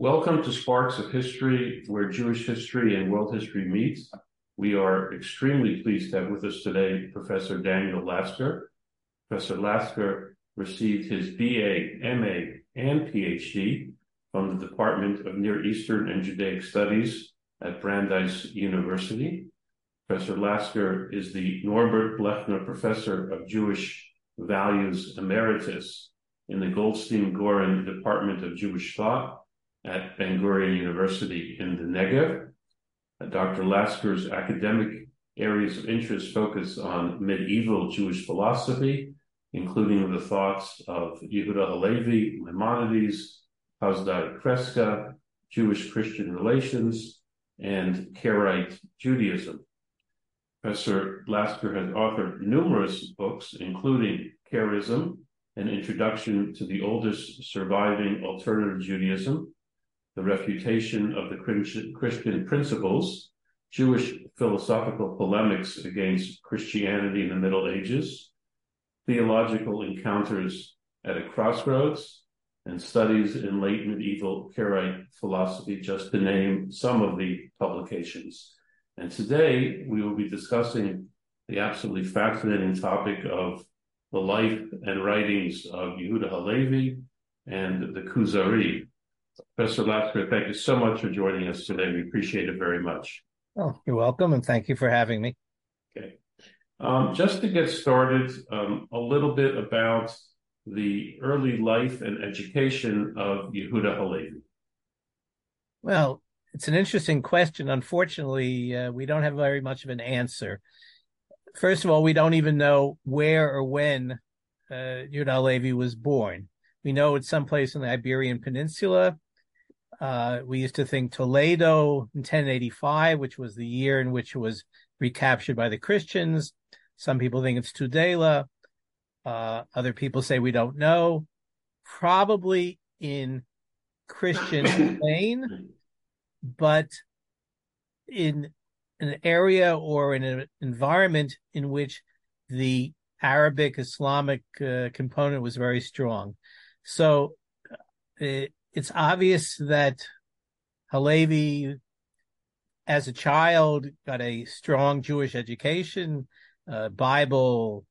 Welcome to Sparks of History, where Jewish history and world history meet. We are extremely pleased to have with us today Professor Daniel Lasker. Professor Lasker received his BA, MA, and PhD from the Department of Near Eastern and Judaic Studies at Brandeis University. Professor Lasker is the Norbert Blechner Professor of Jewish Values Emeritus in the Goldstein Goren Department of Jewish Thought at Ben Gurion University in the Negev. Uh, Dr. Lasker's academic areas of interest focus on medieval Jewish philosophy, including the thoughts of Yehuda Halevi, Maimonides, Hasdai Crescas, Jewish Christian relations, and Karaite Judaism. Professor Lasker has authored numerous books, including Karaism, an introduction to the oldest surviving alternative Judaism, the refutation of the Christian principles, Jewish philosophical polemics against Christianity in the Middle Ages, theological encounters at a crossroads, and studies in late medieval Karaite philosophy, just to name some of the publications. And today we will be discussing the absolutely fascinating topic of the life and writings of Yehuda Halevi and the Kuzari. Professor Lasker, thank you so much for joining us today. We appreciate it very much. Oh, you're welcome, and thank you for having me. Okay. Um, just to get started, um, a little bit about the early life and education of Yehuda Halevi. Well, it's an interesting question. Unfortunately, uh, we don't have very much of an answer. First of all, we don't even know where or when uh, Yehuda Halevi was born. We know it's someplace in the Iberian Peninsula. Uh, we used to think Toledo in 1085, which was the year in which it was recaptured by the Christians. Some people think it's Tudela. Uh, other people say we don't know. Probably in Christian Spain, but in an area or in an environment in which the Arabic Islamic uh, component was very strong. So it, it's obvious that Halevi, as a child, got a strong Jewish education, uh, Bible,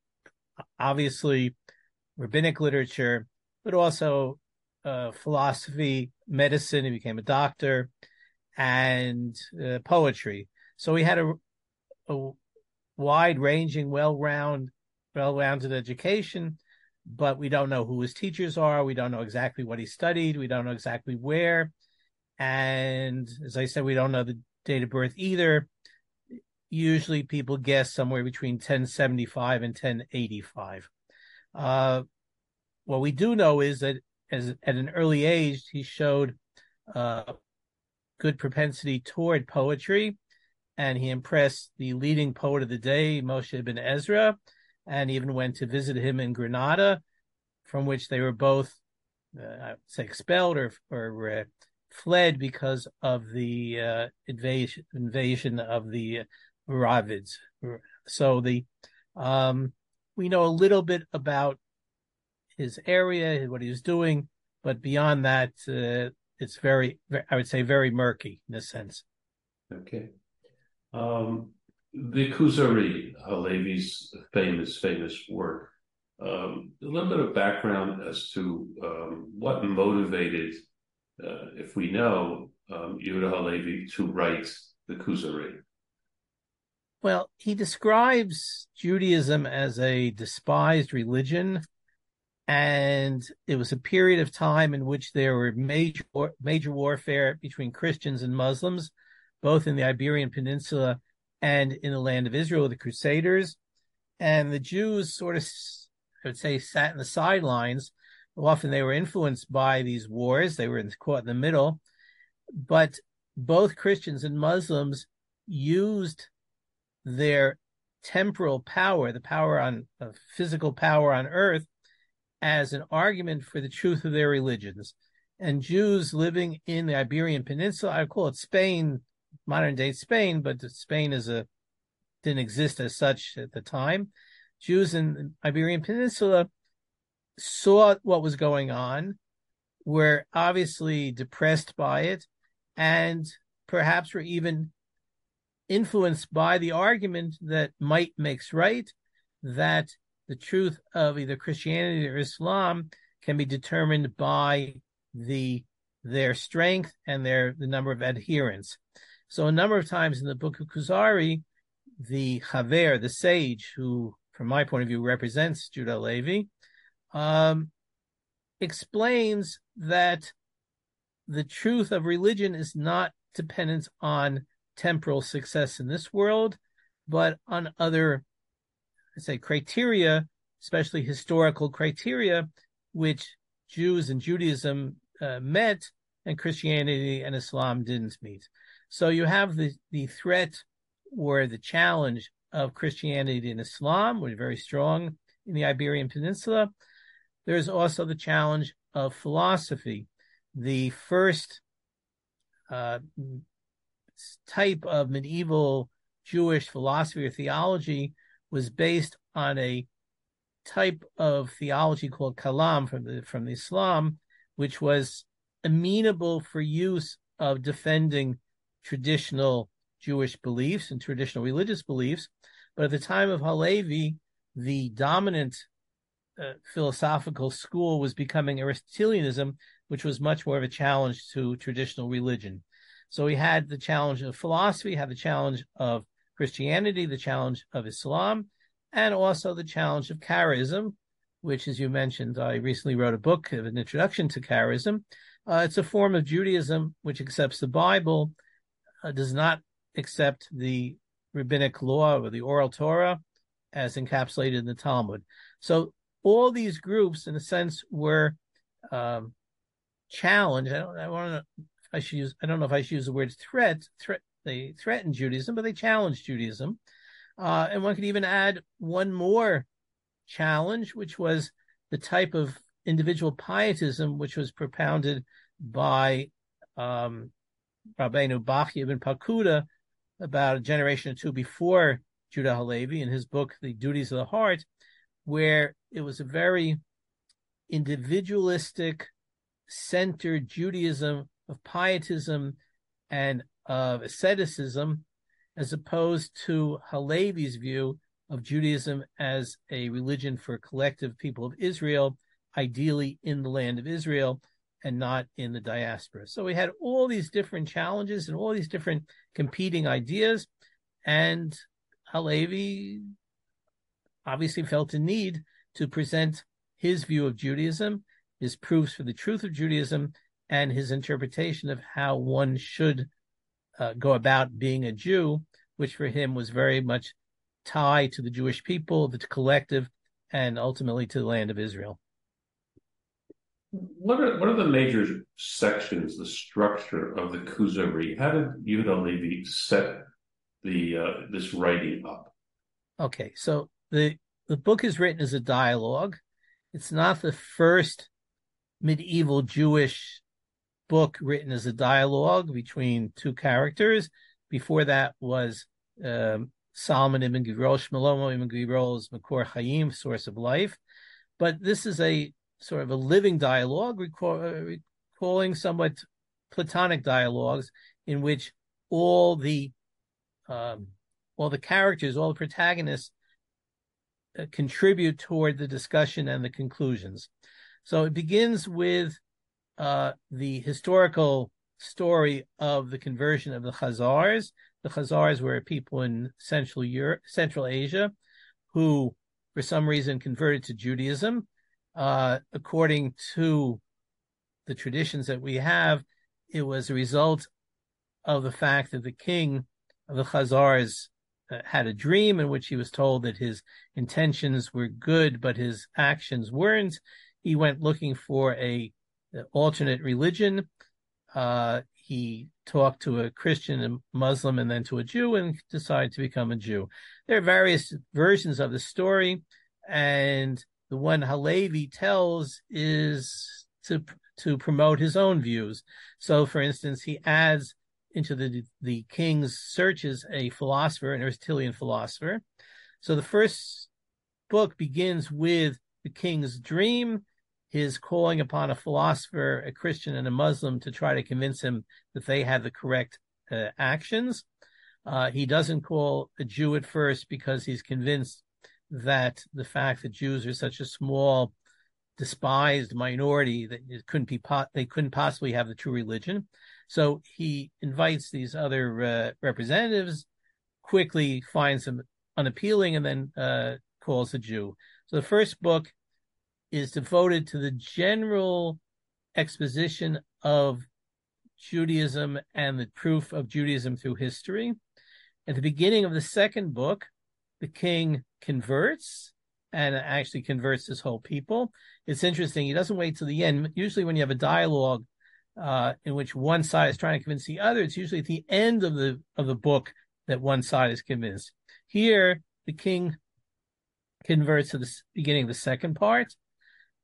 obviously rabbinic literature, but also uh, philosophy, medicine. He became a doctor, and uh, poetry. So he had a, a wide-ranging, well-round, well-rounded education but we don't know who his teachers are. We don't know exactly what he studied. We don't know exactly where. And as I said, we don't know the date of birth either. Usually people guess somewhere between 1075 and 1085. Uh, what we do know is that as at an early age, he showed uh, good propensity toward poetry, and he impressed the leading poet of the day, Moshe ibn Ezra, and even went to visit him in Granada, from which they were both, uh, say, expelled or or uh, fled because of the uh, invasion invasion of the Ravids. So the um, we know a little bit about his area, what he was doing, but beyond that, uh, it's very, I would say, very murky in a sense. Okay. Um, the Kuzari, Halevi's famous, famous work. Um, a little bit of background as to um, what motivated, uh, if we know, um, Yehuda Halevi to write the Kuzari. Well, he describes Judaism as a despised religion, and it was a period of time in which there were major major warfare between Christians and Muslims, both in the Iberian Peninsula and in the land of Israel, the Crusaders. And the Jews sort of, I would say, sat in the sidelines. Often they were influenced by these wars. They were caught in the middle. But both Christians and Muslims used their temporal power, the power on physical power on earth, as an argument for the truth of their religions. And Jews living in the Iberian Peninsula, I call it Spain modern day Spain, but Spain is a didn't exist as such at the time. Jews in the Iberian Peninsula saw what was going on. were obviously depressed by it and perhaps were even influenced by the argument that might makes right, that the truth of either Christianity or Islam can be determined by the their strength and their the number of adherents. So a number of times in the book of Kuzari, the Haver, the sage, who from my point of view represents Judah Levi, um, explains that the truth of religion is not dependent on temporal success in this world, but on other, let's say, criteria, especially historical criteria, which Jews and Judaism uh, met and Christianity and Islam didn't meet. So you have the, the threat or the challenge of Christianity and Islam, which are very strong in the Iberian Peninsula. There's also the challenge of philosophy. The first uh, type of medieval Jewish philosophy or theology was based on a type of theology called kalam from the from the Islam, which was amenable for use of defending traditional Jewish beliefs and traditional religious beliefs. But at the time of Halevi, the dominant uh, philosophical school was becoming Aristotelianism, which was much more of a challenge to traditional religion. So we had the challenge of philosophy, had the challenge of Christianity, the challenge of Islam, and also the challenge of Karaism, which, as you mentioned, I recently wrote a book of an introduction to Karaism. Uh, it's a form of Judaism which accepts the Bible, does not accept the rabbinic law or the oral Torah as encapsulated in the Talmud. So all these groups, in a sense, were um, challenged. I don't. I want to I should use, I don't know if I should use the word threat, threat, they threatened Judaism, but they challenged Judaism. Uh, and one could even add one more challenge, which was the type of individual pietism which was propounded by um, Rabbeinu Bachya ibn Pakuda about a generation or two before Judah Halevi in his book, The Duties of the Heart, where it was a very individualistic, centered Judaism of pietism and of asceticism, as opposed to Halevi's view of Judaism as a religion for collective people of Israel, ideally in the land of Israel and not in the diaspora. So we had all these different challenges and all these different competing ideas. And Halevi obviously felt a need to present his view of Judaism, his proofs for the truth of Judaism, and his interpretation of how one should uh, go about being a Jew, which for him was very much tied to the Jewish people, the collective, and ultimately to the land of Israel. What are what are the major sections, the structure of the Kuzari? How did Yehuda Levi set the uh, this writing up? Okay, so the the book is written as a dialogue. It's not the first medieval Jewish book written as a dialogue between two characters. Before that was um, Solomon ibn Gabirol, Shlomo ibn Gabirol's Makor Chaim, source of life. But this is a sort of a living dialogue, recall, recalling somewhat Platonic dialogues in which all the um, all the characters, all the protagonists uh, contribute toward the discussion and the conclusions. So it begins with uh, the historical story of the conversion of the Khazars. The Khazars were a people in Central Europe, Central Asia, who, for some reason, converted to Judaism. Uh, according to the traditions that we have, it was a result of the fact that the king of the Khazars uh, had a dream in which he was told that his intentions were good, but his actions weren't. He went looking for a alternate religion. Uh, he talked to a Christian and Muslim and then to a Jew and decided to become a Jew. There are various versions of the story, and the one Halevi tells is to to promote his own views. So, for instance, he adds into the the king's searches a philosopher, an Aristotelian philosopher. So the first book begins with the king's dream his calling upon a philosopher, a Christian, and a Muslim to try to convince him that they have the correct uh, actions. Uh, he doesn't call a Jew at first because he's convinced that the fact that Jews are such a small, despised minority that it couldn't be po- they couldn't possibly have the true religion. So he invites these other uh, representatives, quickly finds them unappealing, and then uh, calls a Jew. So the first book is devoted to the general exposition of Judaism and the proof of Judaism through history. At the beginning of the second book, the king converts and actually converts his whole people. It's interesting. He doesn't wait till the end. Usually, when you have a dialogue uh, in which one side is trying to convince the other, it's usually at the end of the of the book that one side is convinced. Here, the king converts at the beginning of the second part,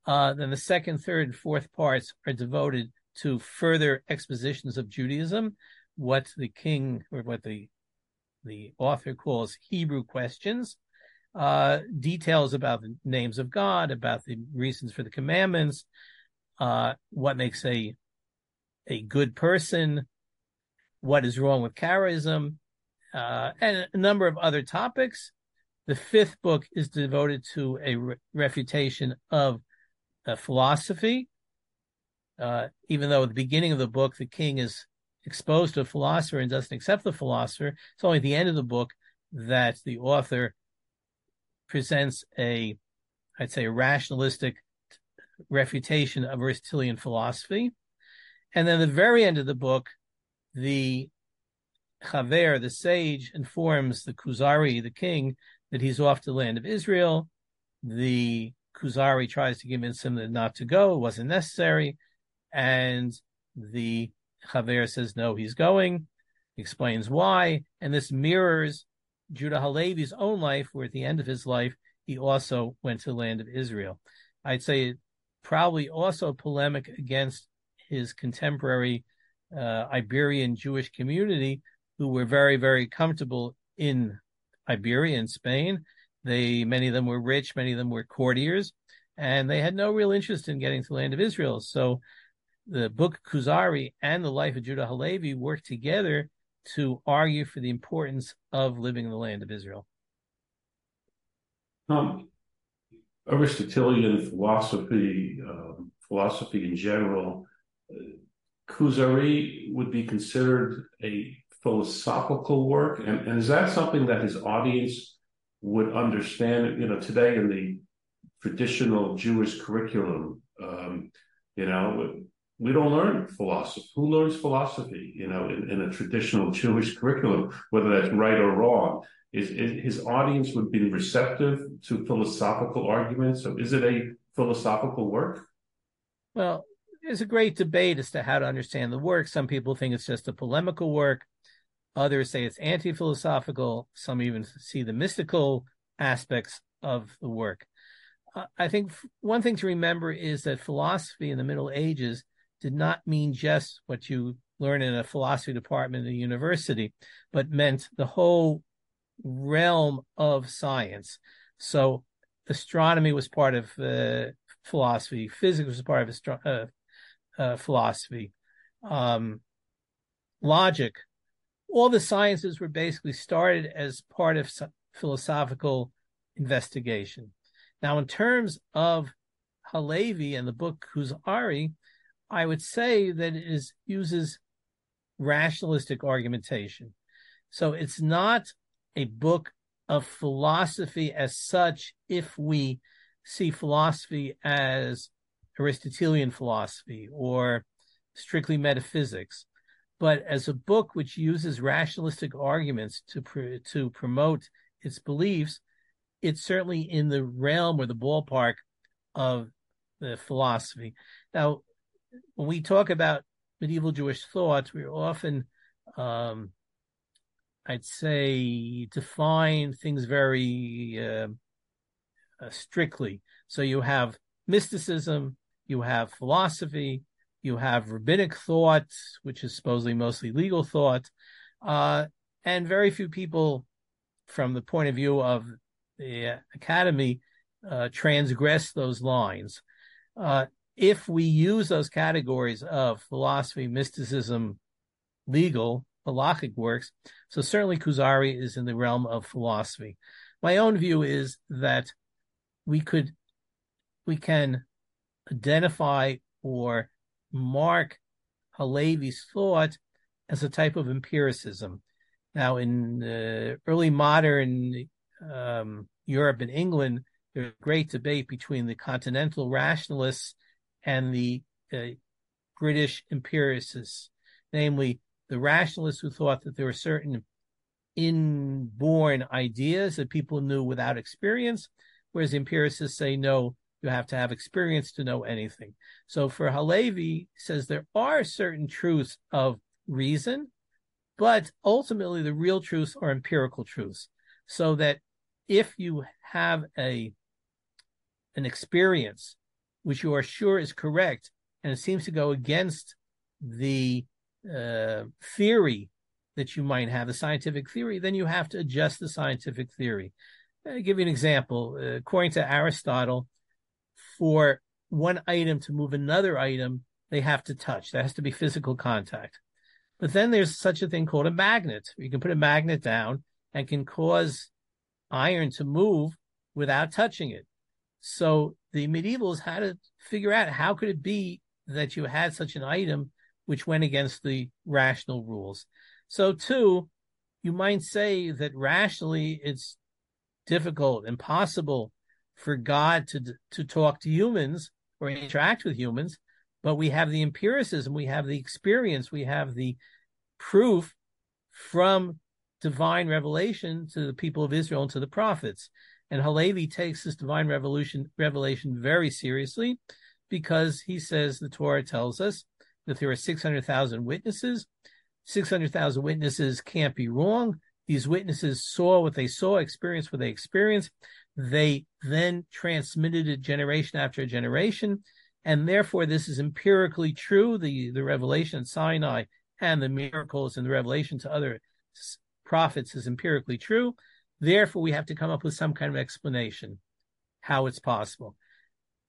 uh, then the second, third, and fourth parts are devoted to further expositions of Judaism, what the king or what the the author calls Hebrew questions, uh, details about the names of God, about the reasons for the commandments, uh, what makes a a good person, what is wrong with Karaism, uh, and a number of other topics. The fifth book is devoted to a re- refutation of philosophy. Uh, even though at the beginning of the book, the king is exposed to a philosopher and doesn't accept the philosopher, it's only at the end of the book that the author presents a, I'd say, a rationalistic refutation of Aristotelian philosophy. And then the very end of the book, the Chaver, the sage, informs the Kuzari, the king, that he's off to the land of Israel. The Kuzari tries to convince him that not to go, it wasn't necessary. And the Chaver says, no, he's going, explains why. And this mirrors Judah Halevi's own life, where at the end of his life, he also went to the land of Israel. I'd say it probably also polemic against his contemporary uh, Iberian Jewish community, who were very, very comfortable in Iberia and Spain they many of them were rich, many of them were courtiers, and they had no real interest in getting to the land of Israel. So the book Kuzari and the life of Judah Halevi work together to argue for the importance of living in the land of Israel. Um, Aristotelian philosophy, um, philosophy in general, uh, Kuzari would be considered a philosophical work, and, and is that something that his audience would understand, you know, today in the traditional Jewish curriculum, um, you know, we don't learn philosophy. Who learns philosophy, you know, in, in a traditional Jewish curriculum, whether that's right or wrong? Is, is his audience would be receptive to philosophical arguments? So is it a philosophical work? Well, there's a great debate as to how to understand the work. Some people think it's just a polemical work. Others say it's anti philosophical. Some even see the mystical aspects of the work. I think one thing to remember is that philosophy in the Middle Ages did not mean just what you learn in a philosophy department at a university, but meant the whole realm of science. So astronomy was part of uh, philosophy, physics was part of astro- uh, uh, philosophy, um, logic all the sciences were basically started as part of philosophical investigation. Now, in terms of Halevi and the book Kuzari, I would say that it is, uses rationalistic argumentation. So it's not a book of philosophy as such if we see philosophy as Aristotelian philosophy or strictly metaphysics but as a book which uses rationalistic arguments to pr- to promote its beliefs, it's certainly in the realm or the ballpark of the philosophy. Now, when we talk about medieval Jewish thought, we're often, um, I'd say, define things very uh, uh, strictly. So you have mysticism, you have philosophy, you have rabbinic thought, which is supposedly mostly legal thought, uh, and very few people, from the point of view of the academy, uh, transgress those lines. If we use those categories of philosophy, mysticism, legal, halachic works, so certainly Kuzari is in the realm of philosophy. My own view is that we could, we can identify or mark Halevi's thought as a type of empiricism. Now, in uh, early modern um, Europe and England, there's great debate between the continental rationalists and the uh, British empiricists, namely the rationalists who thought that there were certain inborn ideas that people knew without experience, whereas empiricists say no, you have to have experience to know anything. So for Halevi says there are certain truths of reason, but ultimately the real truths are empirical truths. So that if you have a an experience which you are sure is correct, and it seems to go against the uh, theory that you might have, the scientific theory, then you have to adjust the scientific theory. I'll give you an example. Uh, according to Aristotle, for one item to move another item, they have to touch. There has to be physical contact. But then there's such a thing called a magnet. You can put a magnet down and can cause iron to move without touching it. So the medievals had to figure out how could it be that you had such an item which went against the rational rules. So too, you might say that rationally it's difficult, impossible for God to to talk to humans or interact with humans, but we have the empiricism, we have the experience, we have the proof from divine revelation to the people of Israel and to the prophets. And Halevi takes this divine revelation revelation very seriously because he says the Torah tells us that there are 600,000 witnesses. 600,000 witnesses can't be wrong. These witnesses saw what they saw, experienced what they experienced. They then transmitted it generation after generation. And therefore, this is empirically true. The, the revelation at Sinai and the miracles and the revelation to other prophets is empirically true. Therefore, we have to come up with some kind of explanation how it's possible.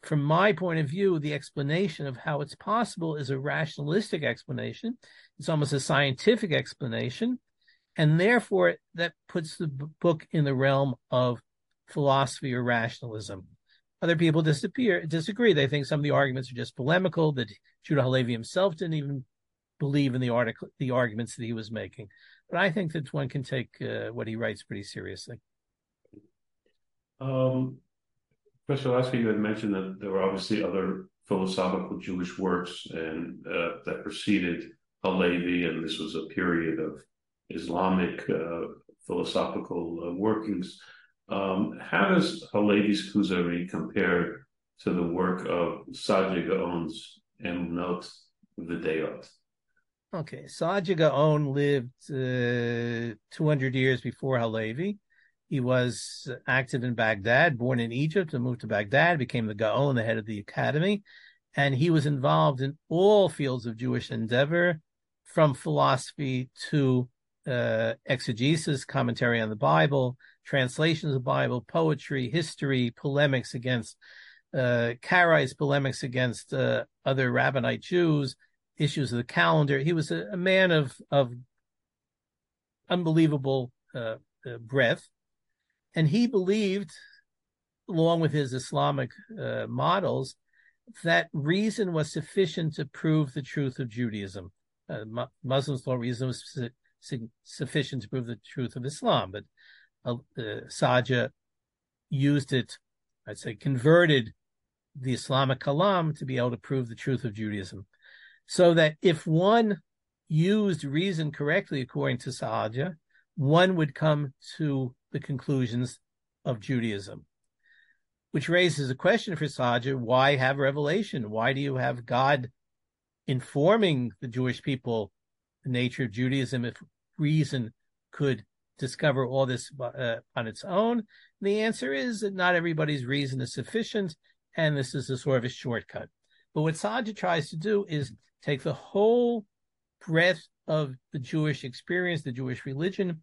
From my point of view, the explanation of how it's possible is a rationalistic explanation. It's almost a scientific explanation. And therefore, that puts the book in the realm of philosophy or rationalism. Other people disappear, disagree. They think some of the arguments are just polemical, that Judah Halevi himself didn't even believe in the article, the arguments that he was making. But I think that one can take uh, what he writes pretty seriously. Um, Professor you had mentioned that there were obviously other philosophical Jewish works and uh, that preceded Halevi, and this was a period of Islamic uh, philosophical uh, workings. Um, how does Halevi's Kuzari compare to the work of Saadia Gaon's Emunot V'Deot? Okay, Saadia Gaon lived uh, 200 years before Halevi. He was active in Baghdad, born in Egypt, and moved to Baghdad, became the Gaon, the head of the academy, and he was involved in all fields of Jewish endeavor, from philosophy to uh, exegesis, commentary on the Bible, translations of the Bible, poetry, history, polemics against uh, Karaites, polemics against uh, other rabbinite Jews, issues of the calendar. He was a, a man of of unbelievable uh, uh, breadth, and he believed, along with his Islamic uh, models, that reason was sufficient to prove the truth of Judaism. Uh, Muslims thought reason was su- sufficient to prove the truth of Islam, but uh, Saadia used it, I'd say, converted the Islamic kalam to be able to prove the truth of Judaism so that if one used reason correctly according to Saadia, one would come to the conclusions of Judaism. Which raises a question for Saadia why have revelation? Why do you have God informing the Jewish people the nature of Judaism if reason could discover all this uh, on its own? And the answer is that not everybody's reason is sufficient, and this is a sort of a shortcut. But what Saadia tries to do is take the whole breadth of the Jewish experience, the Jewish religion,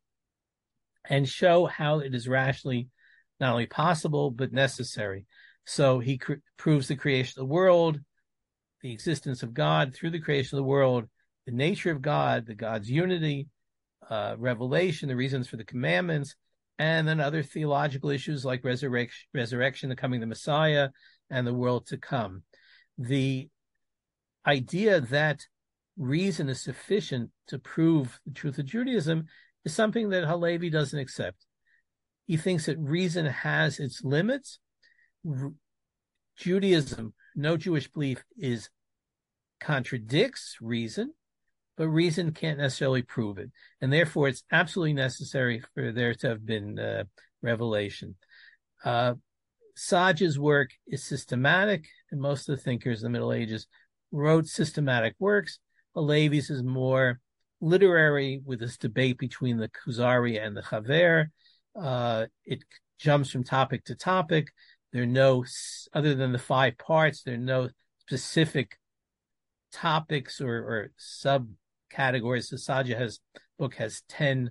and show how it is rationally not only possible but necessary. So he cr- proves the creation of the world, the existence of God through the creation of the world, the nature of God, the God's unity, uh, revelation, the reasons for the commandments, and then other theological issues like resurrection, resurrection, the coming of the Messiah, and the world to come. The idea that reason is sufficient to prove the truth of Judaism is something that Halevi doesn't accept. He thinks that reason has its limits. Judaism, no Jewish belief is contradicts reason, but reason can't necessarily prove it. And therefore, it's absolutely necessary for there to have been uh, revelation. Uh, Saadia's work is systematic, and most of the thinkers in the Middle Ages wrote systematic works. Halevi's is more literary with this debate between the Kuzari and the Chaver. Uh, it jumps from topic to topic. There are no, other than the five parts, there are no specific topics or, or subcategories. The Saadia's book has 10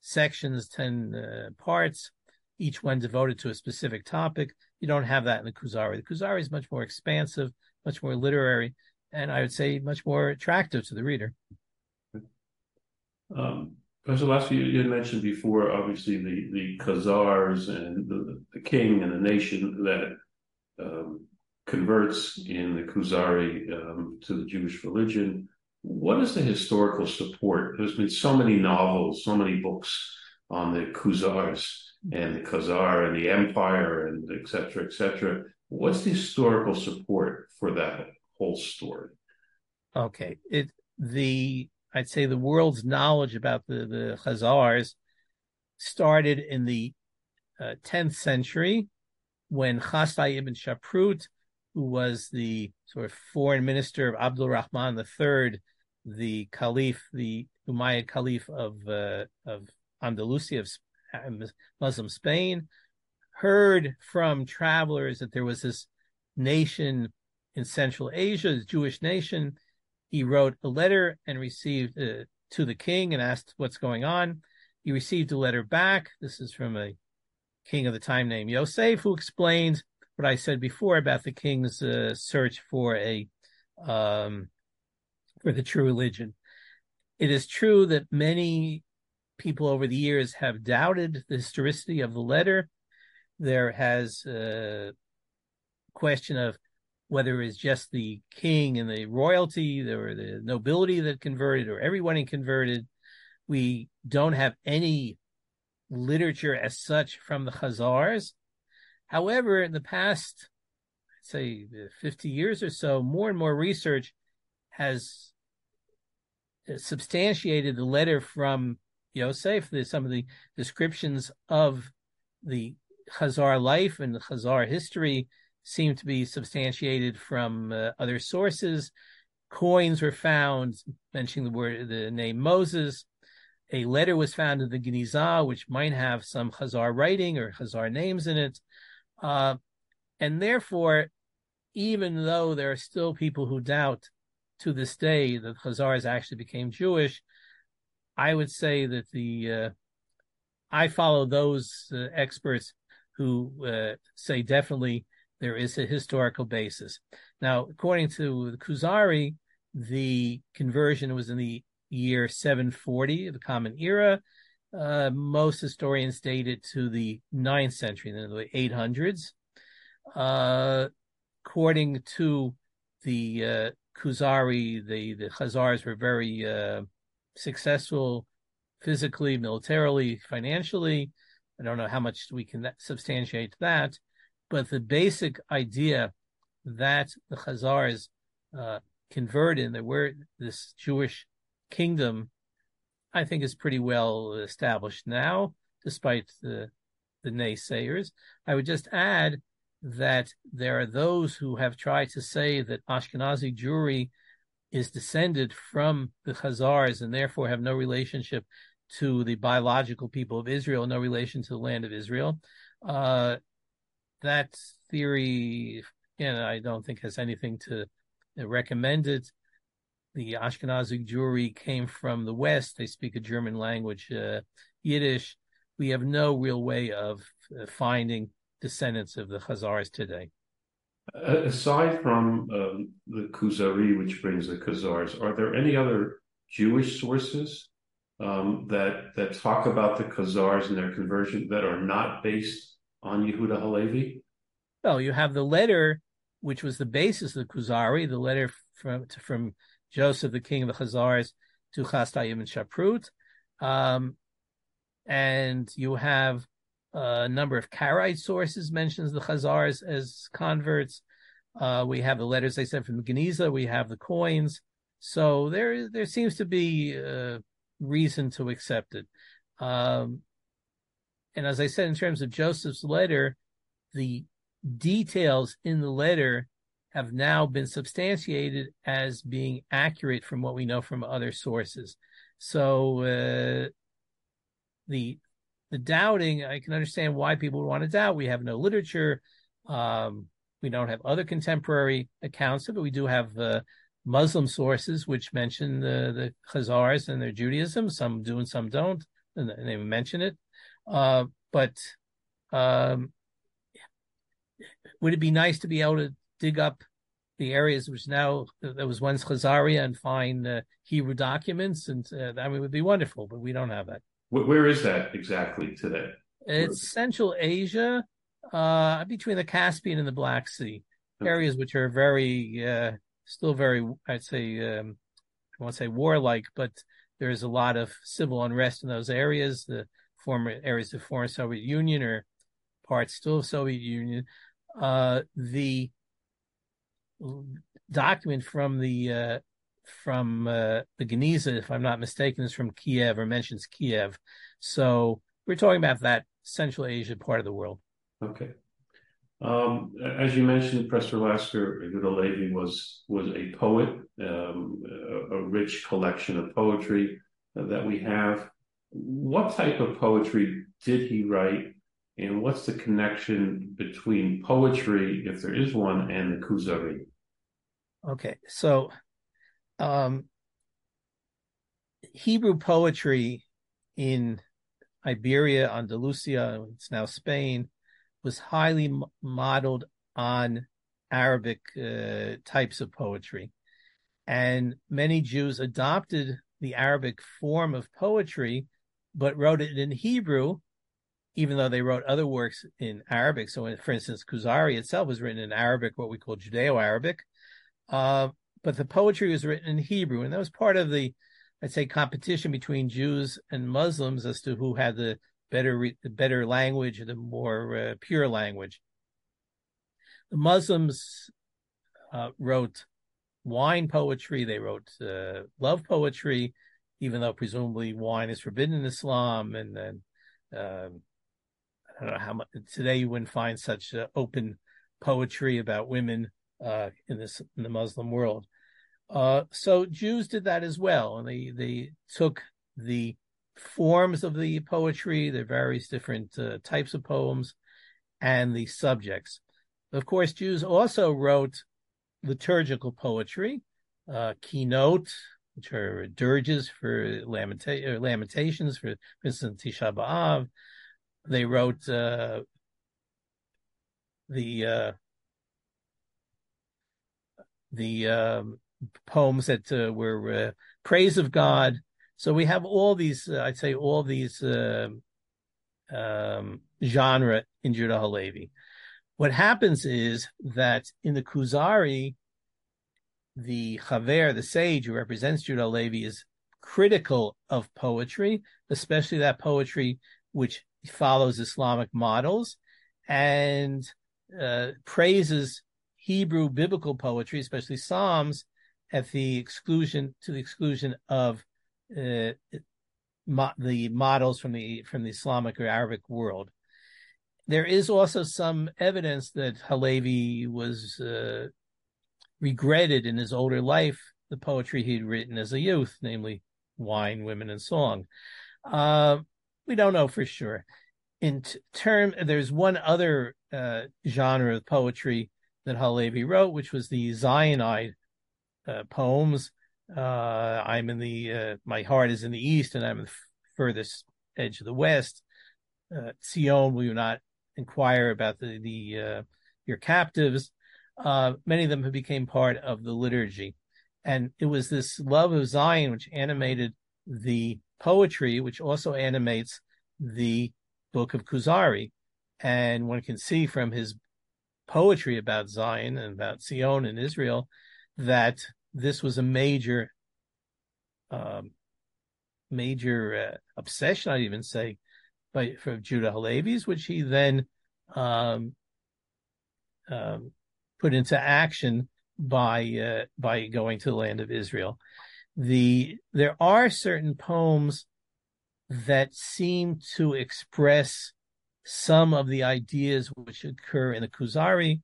sections, 10 uh, parts, each one devoted to a specific topic. You don't have that in the Kuzari. The Kuzari is much more expansive, much more literary, and I would say much more attractive to the reader. Um, Professor Lasker, you, you mentioned before, obviously, the, the Khazars and the, the king and the nation that um, converts in the Kuzari um, to the Jewish religion. What is the historical support? There's been so many novels, so many books on the Khuzars and the Khazar and the empire and et cetera, et cetera. What's the historical support for that whole story? Okay. It, the, I'd say the world's knowledge about the, the Khazars started in the uh, 10th century when Chasdai ibn Shaprut who was the sort of foreign minister of Abdul Rahman III, the Caliph, the Umayyad Caliph of uh, of Andalusia, of Muslim Spain, heard from travelers that there was this nation in Central Asia, this Jewish nation. He wrote a letter and received uh, to the king and asked what's going on. He received a letter back. This is from a king of the time named Yosef, who explained what I said before about the king's uh, search for a um, for the true religion. It is true that many people over the years have doubted the historicity of the letter. There has a question of whether it's just the king and the royalty or the nobility that converted or everyone converted. We don't have any literature as such from the Khazars. However, in the past, say 50 years or so, more and more research has uh, substantiated the letter from Yosef, the, some of the descriptions of the Khazar life and the Khazar history seem to be substantiated from uh, other sources. Coins were found mentioning the word, the name Moses. A letter was found in the Genizah, which might have some Khazar writing or Khazar names in it. Uh, and therefore, even though there are still people who doubt to this day that Khazars actually became Jewish, I would say that the uh, I follow those uh, experts who uh, say definitely there is a historical basis. Now, according to the Kuzari, the conversion was in the year 740 of the Common Era, uh, most historians date it to the ninth century, in the 800s. Uh, according to the uh, Kuzari, the, the Khazars were very uh, successful physically, militarily, financially. I don't know how much we can substantiate that, but the basic idea that the Khazars uh, converted, there were this Jewish kingdom I think is pretty well established now, despite the the naysayers. I would just add that there are those who have tried to say that Ashkenazi Jewry is descended from the Khazars and therefore have no relationship to the biological people of Israel, no relation to the land of Israel. Uh, that theory, again, I don't think has anything to recommend it the Ashkenazi Jewry came from the West. They speak a German language, uh, Yiddish. We have no real way of uh, finding descendants of the Khazars today. Aside from um, the Kuzari, which brings the Khazars, are there any other Jewish sources um, that that talk about the Khazars and their conversion that are not based on Yehuda Halevi? Well, you have the letter, which was the basis of the Kuzari, the letter from from Joseph, the king of the Khazars, to Chasdai ibn Shaprut, um, and you have a number of Karaite sources mentions the Khazars as converts. Uh, we have the letters they sent from Geniza. We have the coins. So there, there seems to be uh, reason to accept it. Um, and as I said, in terms of Joseph's letter, the details in the letter have now been substantiated as being accurate from what we know from other sources. So uh, the the doubting, I can understand why people would want to doubt. We have no literature. Um, we don't have other contemporary accounts of it. We do have uh, Muslim sources which mention the, the Khazars and their Judaism. Some do and some don't, and they mention it. Uh, but um, would it be nice to be able to dig up the areas which now that was once Khazaria and find uh, Hebrew documents, and uh, that would be wonderful. But we don't have that. Where is that exactly today? It's Central Asia, uh, between the Caspian and the Black Sea, okay. areas which are very, uh, still very, I'd say, um, I won't say warlike, but there's a lot of civil unrest in those areas. The former areas of former Soviet Union or parts still of Soviet Union. Uh, the document from the uh, from uh, the Geniza, if I'm not mistaken, is from Kiev or mentions Kiev. So we're talking about that Central Asia part of the world. Okay. Um, as you mentioned, Professor Lasker, Yehuda Levi was was a poet, um, a, a, rich collection of poetry that we have. What type of poetry did he write, and what's the connection between poetry, if there is one, and the Kuzari? Okay, so um, Hebrew poetry in Iberia, Andalusia, it's now Spain, was highly m- modeled on Arabic uh, types of poetry. And many Jews adopted the Arabic form of poetry, but wrote it in Hebrew, even though they wrote other works in Arabic. So, for instance, Kuzari itself was written in Arabic, what we call Judeo Arabic. Uh, but the poetry was written in Hebrew, and that was part of the, I'd say, competition between Jews and Muslims as to who had the better the better language, the more uh, pure language. The Muslims uh, wrote wine poetry. They wrote uh, love poetry, even though presumably wine is forbidden in Islam. And then um, I don't know how much today you wouldn't find such uh, open poetry about women uh, in this in the Muslim world. Uh, so Jews did that as well, and they they took the forms of the poetry, the various different uh, types of poems, and the subjects. Of course, Jews also wrote liturgical poetry, uh, kinot, which are dirges for lamenta- lamentations, for, for instance, Tisha B'Av. They wrote uh, the uh, the um, poems that uh, were uh, praise of God. So we have all these, uh, I'd say, all these uh, um, genre in Judah Halevi. What happens is that in the Kuzari, the Chaver, the sage who represents Judah Halevi, is critical of poetry, especially that poetry which follows Islamic models, and uh, praises Hebrew biblical poetry, especially Psalms, at the exclusion to the exclusion of uh, mo- the models from the from the Islamic or Arabic world. There is also some evidence that Halevi was uh, regretted in his older life the poetry he'd written as a youth, namely wine, women, and song. Uh, we don't know for sure. In t- term, there's one other uh, genre of poetry that Halevi wrote, which was the Zionide uh, poems. Uh, I'm in the uh, my heart is in the east, and I'm the furthest edge of the west. Uh, Sion, will you not inquire about the the uh, your captives? Uh, many of them have became part of the liturgy. And it was this love of Zion which animated the poetry, which also animates the book of Kuzari. And one can see from his poetry about Zion and about Zion and Israel that this was a major, um, major uh, obsession, I'd even say, by for Judah Halevi's, which he then um, um, put into action by uh, by going to the land of Israel. The there are certain poems that seem to express some of the ideas which occur in the Kuzari.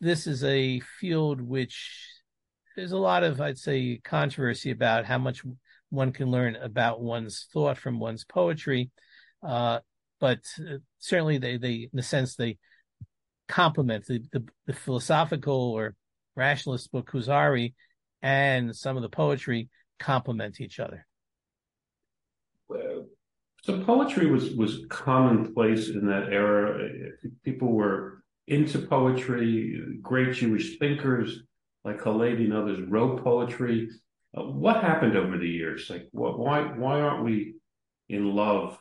This is a field which there's a lot of, I'd say, controversy about how much one can learn about one's thought from one's poetry. Uh, but uh, certainly they, they, in a sense, they complement the, the, the philosophical or rationalist book Kuzari and some of the poetry complement each other. So poetry was was commonplace in that era. People were into poetry. Great Jewish thinkers like Halevi and others wrote poetry. Uh, what happened over the years? Like, what, why why aren't we in love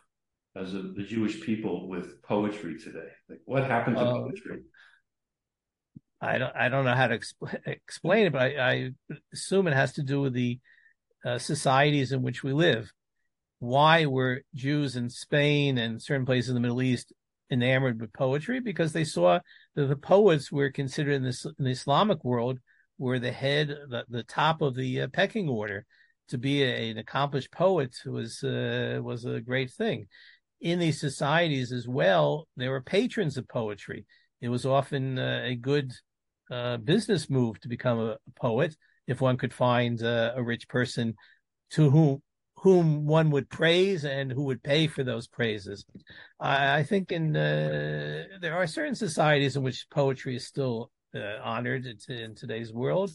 as a, the Jewish people with poetry today? Like, what happened to uh, poetry? I don't I don't know how to expl- explain it, but I, I, assume it has to do with the uh, societies in which we live why were Jews in Spain and certain places in the Middle East enamored with poetry? Because they saw that the poets were considered in, this, in the Islamic world were the head, the, the top of the uh, pecking order. To be a, an accomplished poet was uh, was a great thing. In these societies as well, there were patrons of poetry. It was often uh, a good uh, business move to become a, a, poet if one could find uh, a rich person to whom whom one would praise and who would pay for those praises. I, I think in uh, there are certain societies in which poetry is still uh, honored in today's world,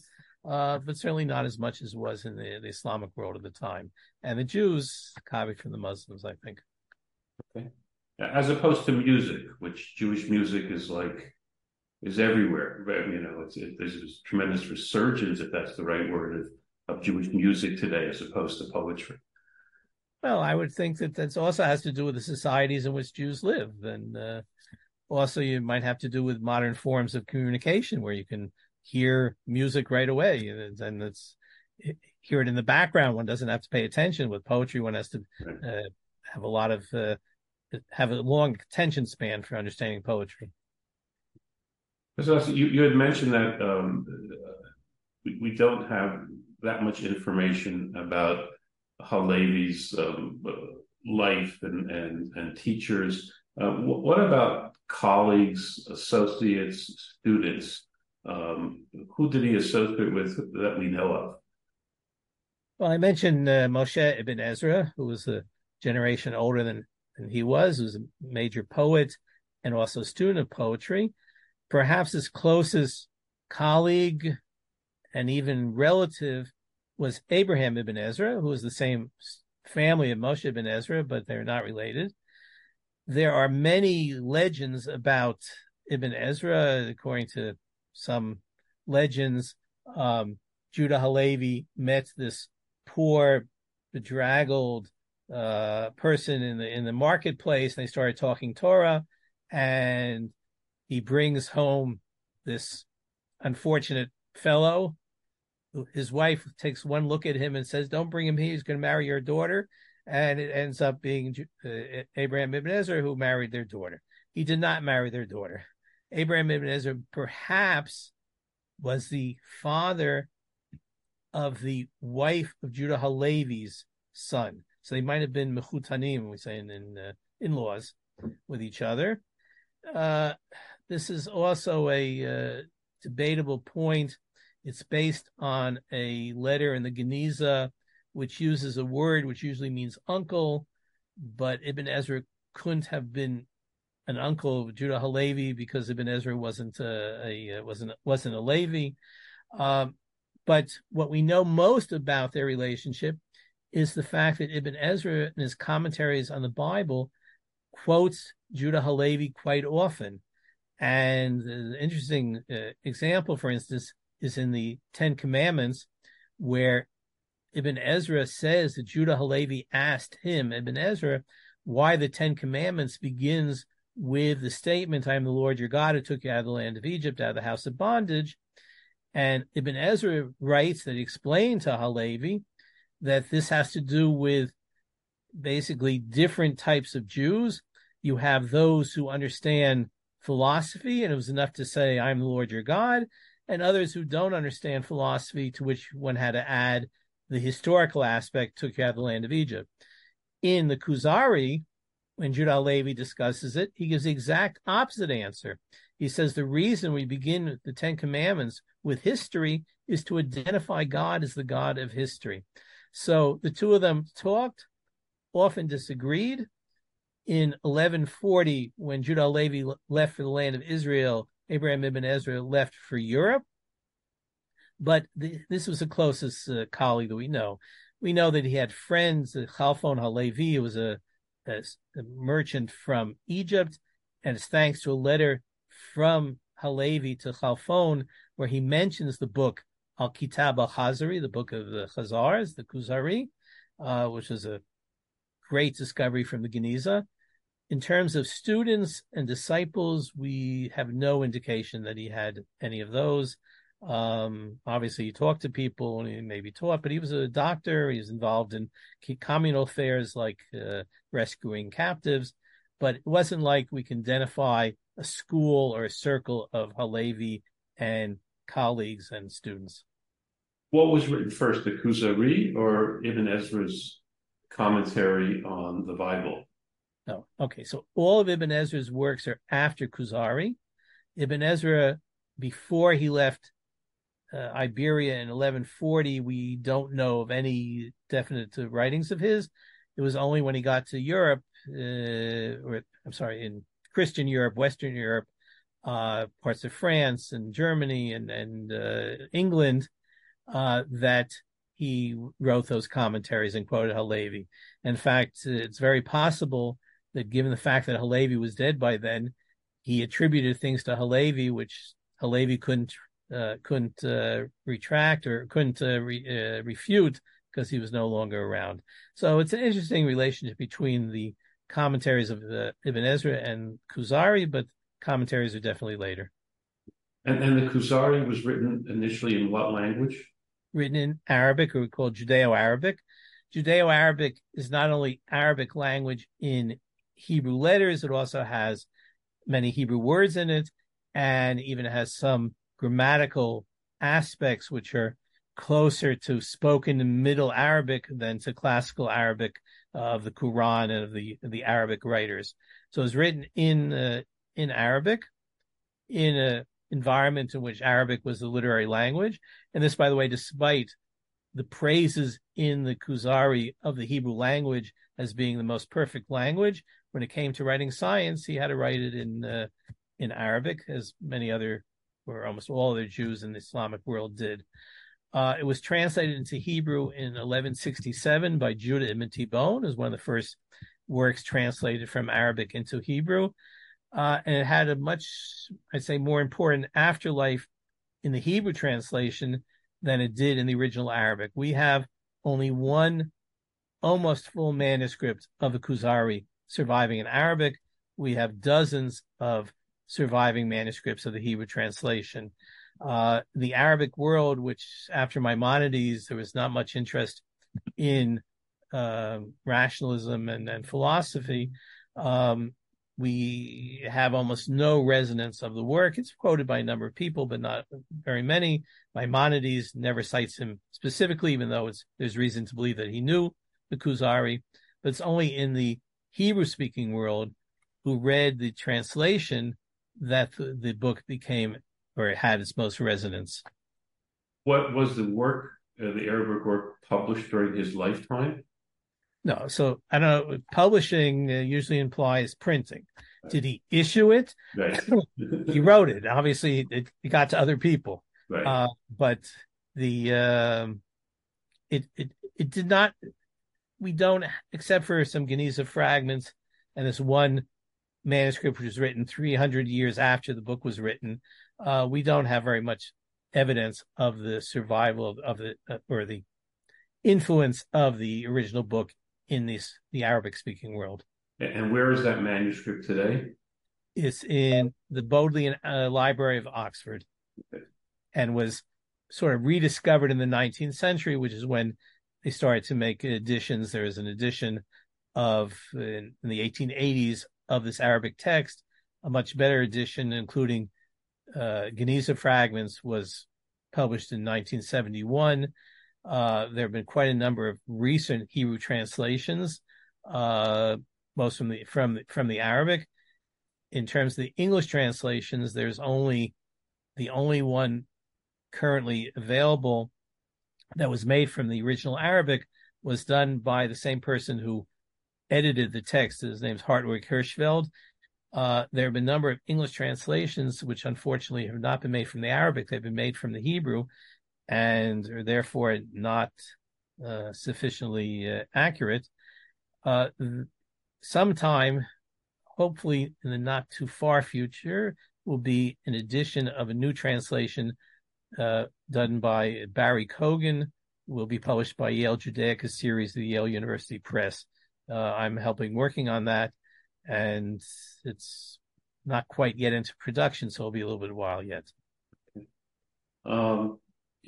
uh, but certainly not as much as was in the, the, Islamic world at the time. And the Jews copied from the Muslims, I think. Okay. As opposed to music, which Jewish music is like is everywhere. You know, it's, it, there's this tremendous resurgence, if that's the right word, of, of Jewish music today as opposed to poetry. Well, I would think that that also has to do with the societies in which Jews live, and uh, also you might have to do with modern forms of communication where you can hear music right away, and it's hear it in the background. One doesn't have to pay attention. With poetry, one has to uh, have a lot of uh, have a long attention span for understanding poetry. So you, you had mentioned that um, we, we don't have that much information about Halevi's um, life and, and, and teachers. Uh, what about colleagues, associates, students? Um, who did he associate with that we know of? Well, I mentioned uh, Moshe Ibn Ezra, who was a generation older than, than he was, who was a major poet and also a student of poetry. Perhaps his closest colleague and even relative was Abraham ibn Ezra, who was the same family of Moshe ibn Ezra, but they're not related. There are many legends about Ibn Ezra, according to some legends. Um, Judah Halevi met this poor, bedraggled uh, person in the in the marketplace, and they started talking Torah, and he brings home this unfortunate fellow his wife takes one look at him and says, "Don't bring him here. He's going to marry your daughter." And it ends up being uh, Abraham ibn Ezra who married their daughter. He did not marry their daughter. Abraham ibn Ezra perhaps was the father of the wife of Judah Halevi's son. So they might have been mechutanim, we say in, in uh, in-laws with each other. Uh, this is also a uh, debatable point it's based on a letter in the Geniza, which uses a word which usually means uncle, but Ibn Ezra couldn't have been an uncle of Judah Halevi because Ibn Ezra wasn't a, a wasn't wasn't a Levi. Um, but what we know most about their relationship is the fact that Ibn Ezra, in his commentaries on the Bible, quotes Judah Halevi quite often, And an interesting uh, example, for instance, is in the Ten Commandments, where Ibn Ezra says that Judah Halevi asked him, Ibn Ezra, why the Ten Commandments begins with the statement, I am the Lord your God who took you out of the land of Egypt, out of the house of bondage. And Ibn Ezra writes that he explained to Halevi that this has to do with basically different types of Jews. You have those who understand philosophy, and it was enough to say, I'm the Lord your God, and others who don't understand philosophy, to which one had to add the historical aspect, took you out of the land of Egypt. In the Kuzari, when Judah Levi discusses it, he gives the exact opposite answer. He says the reason we begin the Ten Commandments with history is to identify God as the God of history. So the two of them talked, often disagreed. In 1140, when Judah Levi left for the land of Israel, Abraham ibn Ezra left for Europe. But the, this was the closest uh, colleague that we know. We know that he had friends, uh, Chalfon Halevi, was a, a, a merchant from Egypt, and it's thanks to a letter from Halevi to Chalfon, where he mentions the book Al Kitab al Khazari, the book of the Khazars, the Kuzari, uh, which was a great discovery from the Geniza. In terms of students and disciples, we have no indication that he had any of those. Um, obviously, he talked to people and he maybe taught, but he was a doctor. He was involved in communal affairs like uh, rescuing captives. But it wasn't like we can identify a school or a circle of Halevi and colleagues and students. What was written first, the Kuzari or Ibn Ezra's commentary on the Bible? No. Okay. So all of Ibn Ezra's works are after Kuzari. Ibn Ezra, before he left uh, Iberia in 1140, we don't know of any definite writings of his. It was only when he got to Europe, uh, or I'm sorry, in Christian Europe, Western Europe, uh, parts of France and Germany and and uh, England, uh, that he wrote those commentaries and quoted Halevi. In fact, it's very possible that given the fact that Halevi was dead by then, he attributed things to Halevi which Halevi couldn't uh, couldn't uh, retract or couldn't uh, re, uh, refute because he was no longer around. So it's an interesting relationship between the commentaries of uh, Ibn Ezra and Kuzari, but commentaries are definitely later. And, and the Kuzari was written initially in what language? Written in Arabic, or we call Judeo-Arabic. Judeo-Arabic is not only Arabic language in Hebrew letters, it also has many Hebrew words in it, and even has some grammatical aspects which are closer to spoken Middle Arabic than to classical Arabic of the Quran and of the the Arabic writers. So it's written in uh, in Arabic, in an environment in which Arabic was the literary language, and this, by the way, despite the praises in the Kuzari of the Hebrew language as being the most perfect language. When it came to writing science, he had to write it in uh, in Arabic, as many other or almost all other Jews in the Islamic world did. Uh, it was translated into Hebrew in 1167 by Judah ibn Tibbon, as one of the first works translated from Arabic into Hebrew. Uh, and it had a much, I'd say, more important afterlife in the Hebrew translation than it did in the original Arabic. We have only one almost full manuscript of the Kuzari surviving in Arabic. We have dozens of surviving manuscripts of the Hebrew translation. Uh, the Arabic world, which after Maimonides, there was not much interest in uh, rationalism and, and philosophy. Um, we have almost no resonance of the work. It's quoted by a number of people, but not very many. Maimonides never cites him specifically, even though there's reason to believe that he knew the Kuzari. But it's only in the Hebrew speaking world who read the translation that the, the book became or had its most resonance. What was the work, uh, the Arabic work, published during his lifetime? No, so I don't know. Publishing uh, usually implies printing. Did he issue it? Right. he wrote it. Obviously, it, it, got to other people. Right. Uh, but the um, it it it did not. We don't, except for some Geniza fragments and this one manuscript, which was written 300 years after the book was written, uh, we don't have very much evidence of the survival of, of the uh, or the influence of the original book in this the Arabic speaking world. And where is that manuscript today? It's in the Bodleian uh, Library of Oxford, okay. and was sort of rediscovered in the 19th century, which is when they started to make editions. There is an edition of in, in the 1880s of this Arabic text, a much better edition, including uh, Geniza fragments, was published in 1971. Uh, there have been quite a number of recent Hebrew translations, uh, most from the from from the Arabic. In terms of the English translations, there's only the only one currently available that was made from the original Arabic was done by the same person who edited the text. His name's Hartwig Hirschfeld. Uh, there have been a number of English translations, which unfortunately have not been made from the Arabic. They've been made from the Hebrew and are therefore not uh, sufficiently uh, accurate. Uh, sometime, hopefully in the not too far future, will be an edition of a new translation uh, done by Barry Kogan, will be published by Yale Judaica series of the Yale University Press. Uh, I'm helping working on that, and it's not quite yet into production, so it'll be a little bit while yet. Um,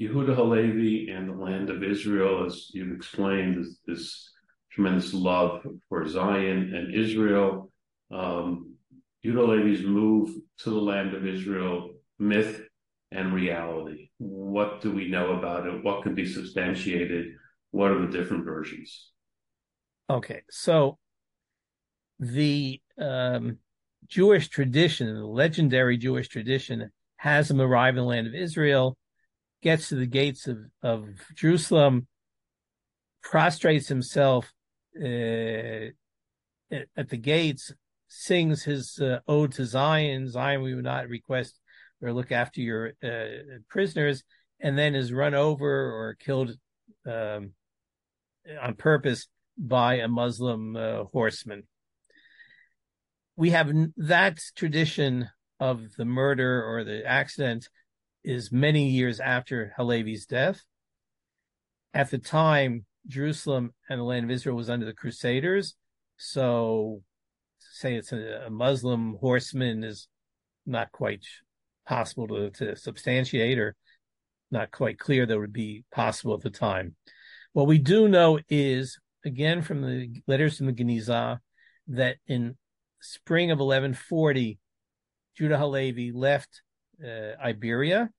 Yehuda Halevi and the land of Israel, as you've explained, this, this tremendous love for Zion and Israel. Um, Yehuda Halevi's move to the land of Israel, myth and reality. What do we know about it? What can be substantiated? What are the different versions? Okay, so the um, Jewish tradition, the legendary Jewish tradition, has him arrive in the land of Israel, gets to the gates of, of Jerusalem, prostrates himself uh, at the gates, sings his uh, ode to Zion. Zion, we would not request or look after your uh, prisoners, and then is run over or killed um, on purpose by a Muslim uh, horseman. We have that tradition of the murder or the accident is many years after Halevi's death. At the time, Jerusalem and the land of Israel was under the Crusaders. So, say it's a, a Muslim horseman is not quite possible to, to substantiate or not quite clear that would be possible at the time. What we do know is, again, from the letters from the Geniza, that in spring of 1140, Judah Halevi left Iberia.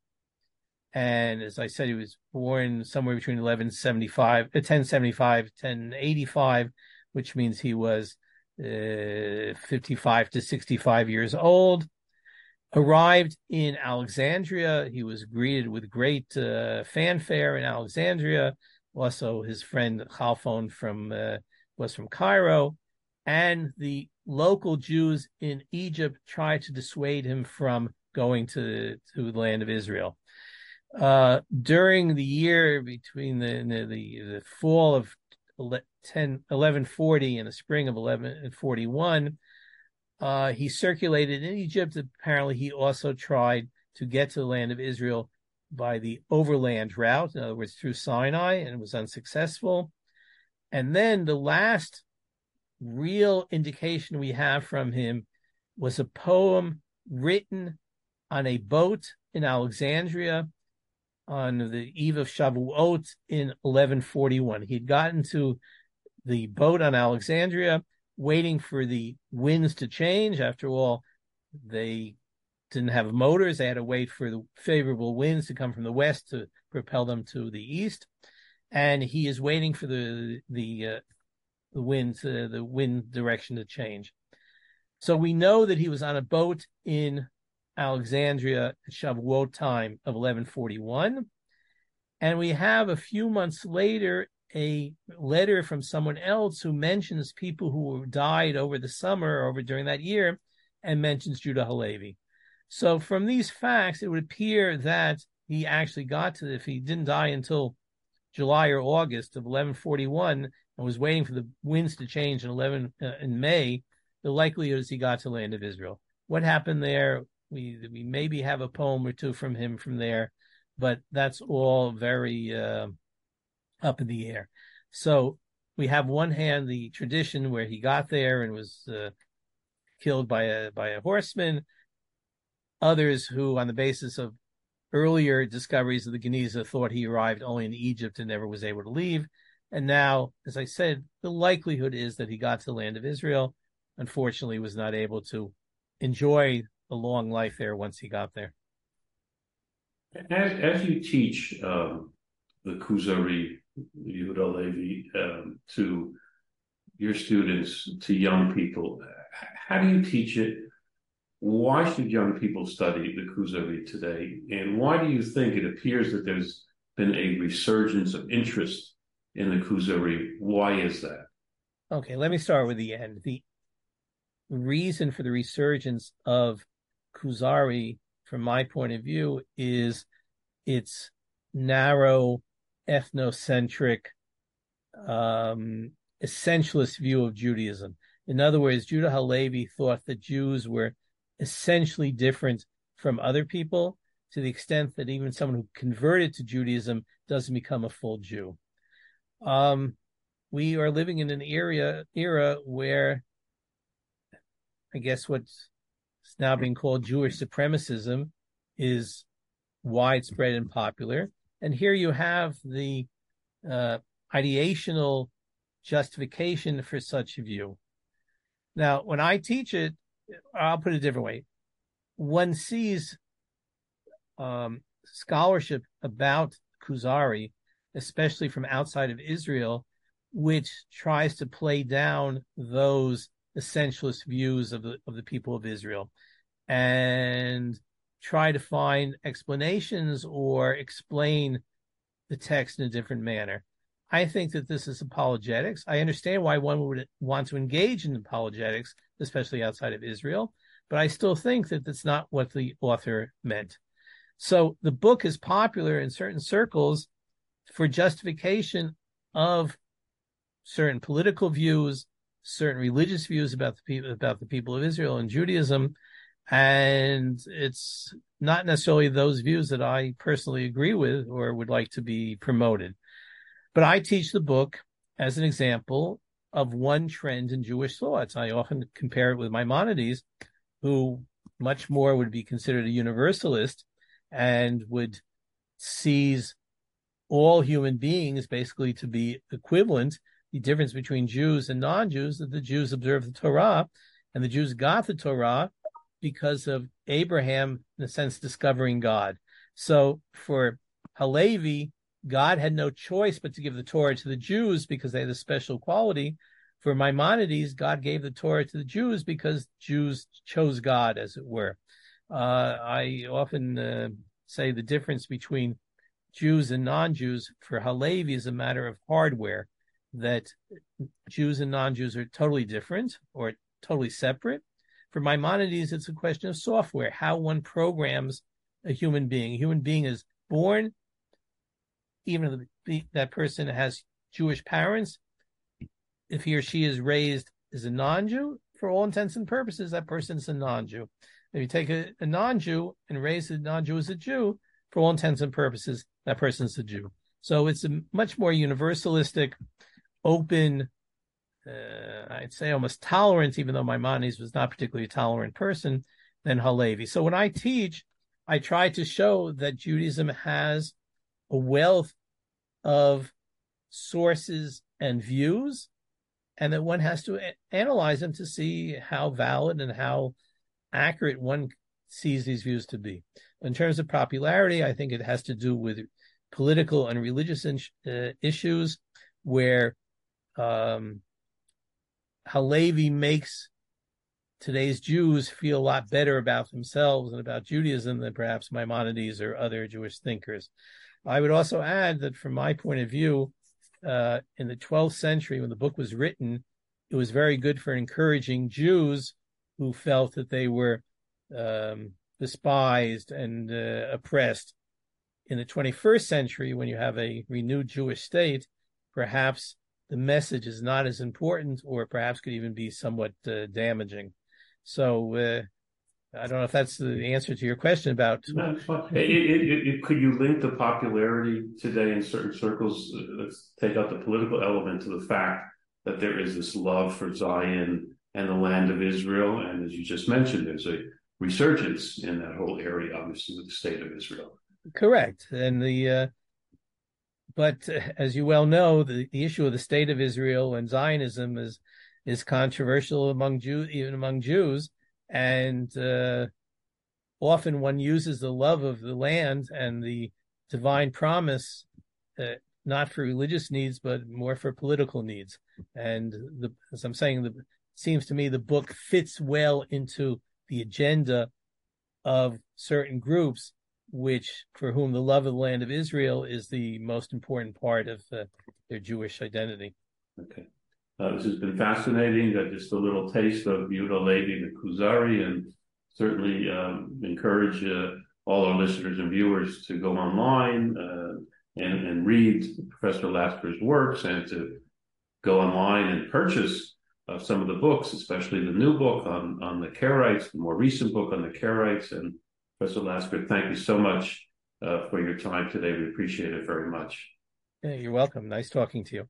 And as I said, he was born somewhere between 1175, uh, 1075, 1085, which means he was uh, 55 to 65 years old. Arrived in Alexandria. He was greeted with great uh, fanfare in Alexandria. Also, his friend Chalfon from uh, was from Cairo, and the local Jews in Egypt tried to dissuade him from going to to the land of Israel. Uh, during the year between the, the the, the fall of 10, 1140 and the spring of 1141, uh, he circulated in Egypt. Apparently, he also tried to get to the land of Israel by the overland route, in other words, through Sinai, and was unsuccessful. And then the last real indication we have from him was a poem written on a boat in Alexandria on the eve of Shavuot in 1141. He'd gotten to the boat on Alexandria waiting for the winds to change. After all, they didn't have motors; they had to wait for the favorable winds to come from the west to propel them to the east. And he is waiting for the the uh, the wind the wind direction to change. So we know that he was on a boat in Alexandria at Shavuot time of 1141. And we have a few months later a letter from someone else who mentions people who died over the summer over during that year and mentions Judah Halevi. So from these facts, it would appear that he actually got to, if he didn't die until July or August of 1141 and was waiting for the winds to change in 11 uh, in May the likelihood is he got to land of Israel. What happened there? We we maybe have a poem or two from him from there, but that's all very uh, up in the air. So we have one hand the tradition where he got there and was uh, killed by a by a horseman. Others who, on the basis of earlier discoveries of the Geniza, thought he arrived only in Egypt and never was able to leave. And now, as I said, the likelihood is that he got to the land of Israel. Unfortunately, was not able to enjoy a long life there once he got there. As, as you teach um, the Kuzari Yehuda Levi um, to your students, to young people, how do you teach it? Why should young people study the Kuzari today? And why do you think it appears that there's been a resurgence of interest in the Kuzari? Why is that? Okay, let me start with the end. The reason for the resurgence of Kuzari, from my point of view, is its narrow, ethnocentric, um, essentialist view of Judaism. In other words, Judah Halevi thought that Jews were essentially different from other people to the extent that even someone who converted to Judaism doesn't become a full Jew. Um, we are living in an era era where I guess what's now being called Jewish supremacism is widespread and popular. And here you have the uh, ideational justification for such a view. Now, when I teach it, I'll put it a different way. One sees um, scholarship about Kuzari, especially from outside of Israel, which tries to play down those essentialist views of the of the people of Israel and try to find explanations or explain the text in a different manner. I think that this is apologetics. I understand why one would want to engage in apologetics, especially outside of Israel, but I still think that that's not what the author meant. So the book is popular in certain circles for justification of certain political views, certain religious views about the people about the people of Israel and Judaism, and it's not necessarily those views that I personally agree with or would like to be promoted. But I teach the book as an example of one trend in Jewish thoughts. I often compare it with Maimonides, who much more would be considered a universalist and would seize all human beings basically to be equivalent the difference between Jews and non-Jews that the Jews observe the Torah and the Jews got the Torah because of Abraham, in a sense, discovering God. So for Halevi, God had no choice but to give the Torah to the Jews because they had a special quality. For Maimonides, God gave the Torah to the Jews because Jews chose God, as it were. Uh, I often uh, say the difference between Jews and non-Jews for Halevi is a matter of hardware that Jews and non-Jews are totally different or totally separate. For Maimonides, it's a question of software, how one programs a human being. A human being is born, even if that person has Jewish parents, if he or she is raised as a non-Jew, for all intents and purposes, that person is a non-Jew. If you take a, a non-Jew and raise a non-Jew as a Jew, for all intents and purposes, that person is a Jew. So it's a much more universalistic open, uh, I'd say almost tolerant, even though Maimonides was not particularly a tolerant person, than Halevi. So when I teach, I try to show that Judaism has a wealth of sources and views, and that one has to analyze them to see how valid and how accurate one sees these views to be. In terms of popularity, I think it has to do with political and religious in- uh, issues where um, Halevi makes today's Jews feel a lot better about themselves and about Judaism than perhaps Maimonides or other Jewish thinkers. I would also add that from my point of view, uh, in the 12th century, when the book was written, it was very good for encouraging Jews who felt that they were um, despised and uh, oppressed. In the 21st century, when you have a renewed Jewish state, perhaps the message is not as important or perhaps could even be somewhat uh, damaging. So uh, I don't know if that's the answer to your question about. No, it, it, it, could you link the popularity today in certain circles? Let's take out the political element to the fact that there is this love for Zion and the land of Israel, and as you just mentioned, there's a resurgence in that whole area, obviously, with the state of Israel. Correct, and the uh, but uh, as you well know, the, the issue of the state of Israel and Zionism is is controversial among Jews, even among Jews, and uh, often one uses the love of the land and the divine promise uh, not for religious needs but more for political needs. And the, as I'm saying, the seems to me the book fits well into the agenda of certain groups which for whom the love of the land of Israel is the most important part of uh, their Jewish identity. Okay. Uh, this has been fascinating. Uh, just a little taste of Yehuda Levi the Kuzari, and certainly um, encourage uh, all our listeners and viewers to go online uh, and, and, read Professor Lasker's works and to go online and purchase uh, some of the books, especially the new book on, on the Karaites, the more recent book on the Karaites, and Professor Lasker, thank you so much uh, for your time today. We appreciate it very much. Yeah, you're welcome. Nice talking to you.